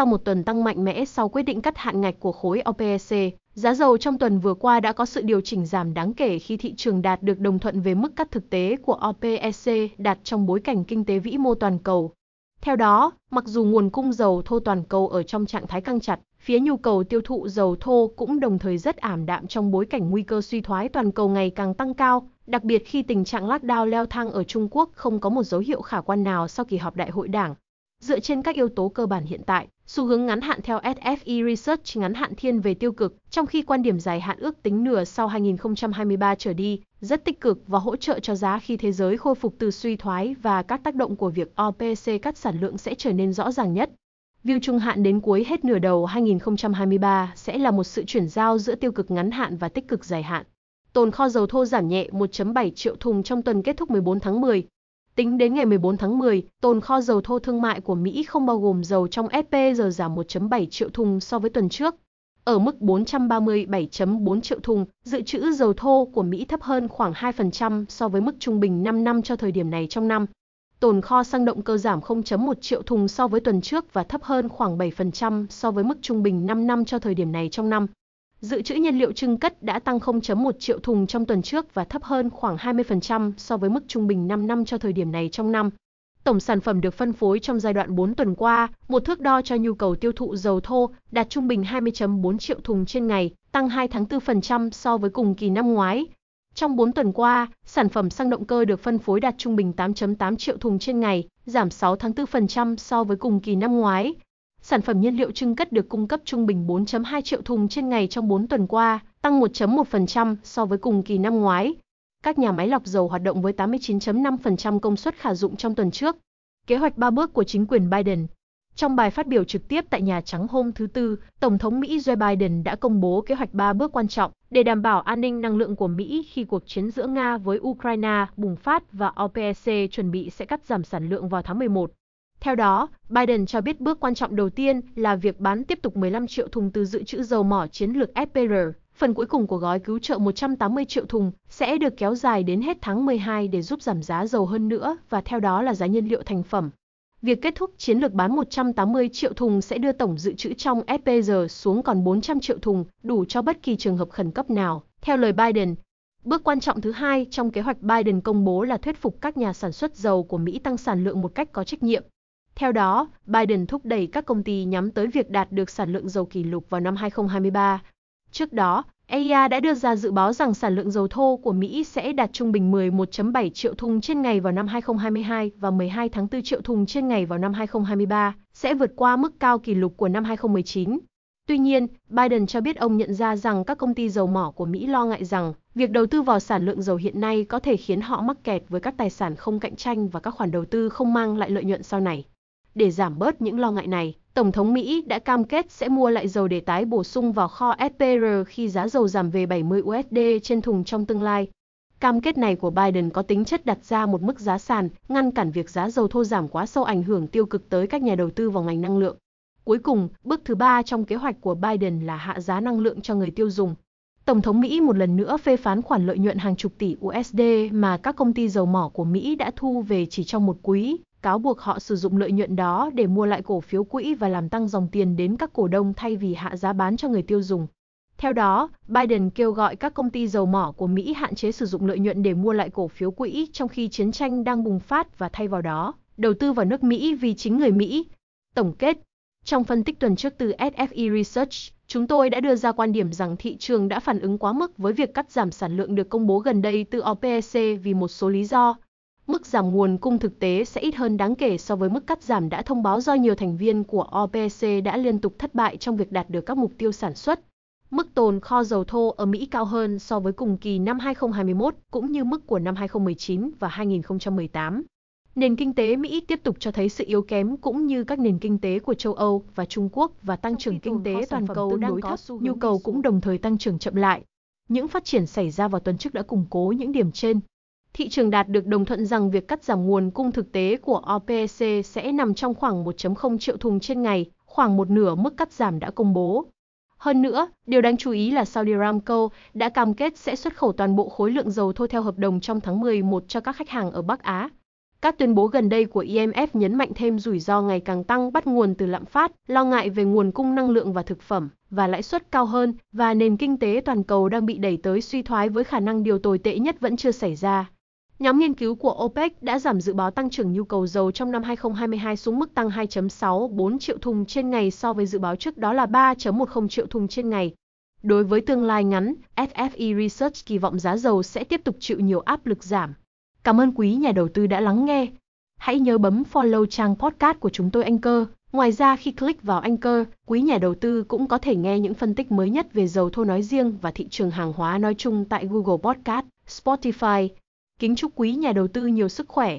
Sau một tuần tăng mạnh mẽ sau quyết định cắt hạn ngạch của khối OPEC, giá dầu trong tuần vừa qua đã có sự điều chỉnh giảm đáng kể khi thị trường đạt được đồng thuận về mức cắt thực tế của OPEC đạt trong bối cảnh kinh tế vĩ mô toàn cầu. Theo đó, mặc dù nguồn cung dầu thô toàn cầu ở trong trạng thái căng chặt, phía nhu cầu tiêu thụ dầu thô cũng đồng thời rất ảm đạm trong bối cảnh nguy cơ suy thoái toàn cầu ngày càng tăng cao, đặc biệt khi tình trạng lockdown leo thang ở Trung Quốc không có một dấu hiệu khả quan nào sau kỳ họp đại hội đảng. Dựa trên các yếu tố cơ bản hiện tại, xu hướng ngắn hạn theo SFE Research ngắn hạn thiên về tiêu cực, trong khi quan điểm dài hạn ước tính nửa sau 2023 trở đi, rất tích cực và hỗ trợ cho giá khi thế giới khôi phục từ suy thoái và các tác động của việc OPC cắt sản lượng sẽ trở nên rõ ràng nhất. View trung hạn đến cuối hết nửa đầu 2023 sẽ là một sự chuyển giao giữa tiêu cực ngắn hạn và tích cực dài hạn. Tồn kho dầu thô giảm nhẹ 1.7 triệu thùng trong tuần kết thúc 14 tháng 10. Tính đến ngày 14 tháng 10, tồn kho dầu thô thương mại của Mỹ không bao gồm dầu trong SPG giảm 1.7 triệu thùng so với tuần trước. Ở mức 437.4 triệu thùng, dự trữ dầu thô của Mỹ thấp hơn khoảng 2% so với mức trung bình 5 năm cho thời điểm này trong năm. Tồn kho xăng động cơ giảm 0.1 triệu thùng so với tuần trước và thấp hơn khoảng 7% so với mức trung bình 5 năm cho thời điểm này trong năm. Dự trữ nhiên liệu trưng cất đã tăng 0.1 triệu thùng trong tuần trước và thấp hơn khoảng 20% so với mức trung bình 5 năm cho thời điểm này trong năm. Tổng sản phẩm được phân phối trong giai đoạn 4 tuần qua, một thước đo cho nhu cầu tiêu thụ dầu thô, đạt trung bình 20.4 triệu thùng trên ngày, tăng 2 tháng 4% so với cùng kỳ năm ngoái. Trong 4 tuần qua, sản phẩm xăng động cơ được phân phối đạt trung bình 8.8 triệu thùng trên ngày, giảm 6 tháng 4% so với cùng kỳ năm ngoái. Sản phẩm nhiên liệu trưng cất được cung cấp trung bình 4.2 triệu thùng trên ngày trong 4 tuần qua, tăng 1.1% so với cùng kỳ năm ngoái. Các nhà máy lọc dầu hoạt động với 89.5% công suất khả dụng trong tuần trước. Kế hoạch 3 bước của chính quyền Biden Trong bài phát biểu trực tiếp tại Nhà Trắng hôm thứ Tư, Tổng thống Mỹ Joe Biden đã công bố kế hoạch 3 bước quan trọng để đảm bảo an ninh năng lượng của Mỹ khi cuộc chiến giữa Nga với Ukraine bùng phát và OPEC chuẩn bị sẽ cắt giảm sản lượng vào tháng 11. Theo đó, Biden cho biết bước quan trọng đầu tiên là việc bán tiếp tục 15 triệu thùng từ dự trữ dầu mỏ chiến lược SPR. Phần cuối cùng của gói cứu trợ 180 triệu thùng sẽ được kéo dài đến hết tháng 12 để giúp giảm giá dầu hơn nữa và theo đó là giá nhiên liệu thành phẩm. Việc kết thúc chiến lược bán 180 triệu thùng sẽ đưa tổng dự trữ trong SPR xuống còn 400 triệu thùng, đủ cho bất kỳ trường hợp khẩn cấp nào. Theo lời Biden, Bước quan trọng thứ hai trong kế hoạch Biden công bố là thuyết phục các nhà sản xuất dầu của Mỹ tăng sản lượng một cách có trách nhiệm. Theo đó, Biden thúc đẩy các công ty nhắm tới việc đạt được sản lượng dầu kỷ lục vào năm 2023. Trước đó, EIA đã đưa ra dự báo rằng sản lượng dầu thô của Mỹ sẽ đạt trung bình 11.7 triệu thùng trên ngày vào năm 2022 và 12 tháng 4 triệu thùng trên ngày vào năm 2023, sẽ vượt qua mức cao kỷ lục của năm 2019. Tuy nhiên, Biden cho biết ông nhận ra rằng các công ty dầu mỏ của Mỹ lo ngại rằng việc đầu tư vào sản lượng dầu hiện nay có thể khiến họ mắc kẹt với các tài sản không cạnh tranh và các khoản đầu tư không mang lại lợi nhuận sau này. Để giảm bớt những lo ngại này, Tổng thống Mỹ đã cam kết sẽ mua lại dầu để tái bổ sung vào kho SPR khi giá dầu giảm về 70 USD trên thùng trong tương lai. Cam kết này của Biden có tính chất đặt ra một mức giá sàn, ngăn cản việc giá dầu thô giảm quá sâu ảnh hưởng tiêu cực tới các nhà đầu tư vào ngành năng lượng. Cuối cùng, bước thứ ba trong kế hoạch của Biden là hạ giá năng lượng cho người tiêu dùng. Tổng thống Mỹ một lần nữa phê phán khoản lợi nhuận hàng chục tỷ USD mà các công ty dầu mỏ của Mỹ đã thu về chỉ trong một quý, cáo buộc họ sử dụng lợi nhuận đó để mua lại cổ phiếu quỹ và làm tăng dòng tiền đến các cổ đông thay vì hạ giá bán cho người tiêu dùng. Theo đó, Biden kêu gọi các công ty dầu mỏ của Mỹ hạn chế sử dụng lợi nhuận để mua lại cổ phiếu quỹ trong khi chiến tranh đang bùng phát và thay vào đó, đầu tư vào nước Mỹ vì chính người Mỹ. Tổng kết Trong phân tích tuần trước từ SFE Research, chúng tôi đã đưa ra quan điểm rằng thị trường đã phản ứng quá mức với việc cắt giảm sản lượng được công bố gần đây từ OPEC vì một số lý do, Mức giảm nguồn cung thực tế sẽ ít hơn đáng kể so với mức cắt giảm đã thông báo do nhiều thành viên của OPEC đã liên tục thất bại trong việc đạt được các mục tiêu sản xuất. Mức tồn kho dầu thô ở Mỹ cao hơn so với cùng kỳ năm 2021 cũng như mức của năm 2019 và 2018. Nền kinh tế Mỹ tiếp tục cho thấy sự yếu kém cũng như các nền kinh tế của châu Âu và Trung Quốc và tăng trưởng kinh tế toàn cầu đang thấp, nhu cầu cũng đồng thời tăng trưởng chậm lại. Những phát triển xảy ra vào tuần trước đã củng cố những điểm trên thị trường đạt được đồng thuận rằng việc cắt giảm nguồn cung thực tế của OPEC sẽ nằm trong khoảng 1.0 triệu thùng trên ngày, khoảng một nửa mức cắt giảm đã công bố. Hơn nữa, điều đáng chú ý là Saudi Aramco đã cam kết sẽ xuất khẩu toàn bộ khối lượng dầu thô theo hợp đồng trong tháng 11 cho các khách hàng ở Bắc Á. Các tuyên bố gần đây của IMF nhấn mạnh thêm rủi ro ngày càng tăng bắt nguồn từ lạm phát, lo ngại về nguồn cung năng lượng và thực phẩm, và lãi suất cao hơn, và nền kinh tế toàn cầu đang bị đẩy tới suy thoái với khả năng điều tồi tệ nhất vẫn chưa xảy ra. Nhóm nghiên cứu của OPEC đã giảm dự báo tăng trưởng nhu cầu dầu trong năm 2022 xuống mức tăng 2.64 triệu thùng trên ngày so với dự báo trước đó là 3.10 triệu thùng trên ngày. Đối với tương lai ngắn, FFE Research kỳ vọng giá dầu sẽ tiếp tục chịu nhiều áp lực giảm. Cảm ơn quý nhà đầu tư đã lắng nghe. Hãy nhớ bấm follow trang podcast của chúng tôi Anchor. Ngoài ra khi click vào Anchor, quý nhà đầu tư cũng có thể nghe những phân tích mới nhất về dầu thô nói riêng và thị trường hàng hóa nói chung tại Google Podcast, Spotify. Kính chúc quý nhà đầu tư nhiều sức khỏe.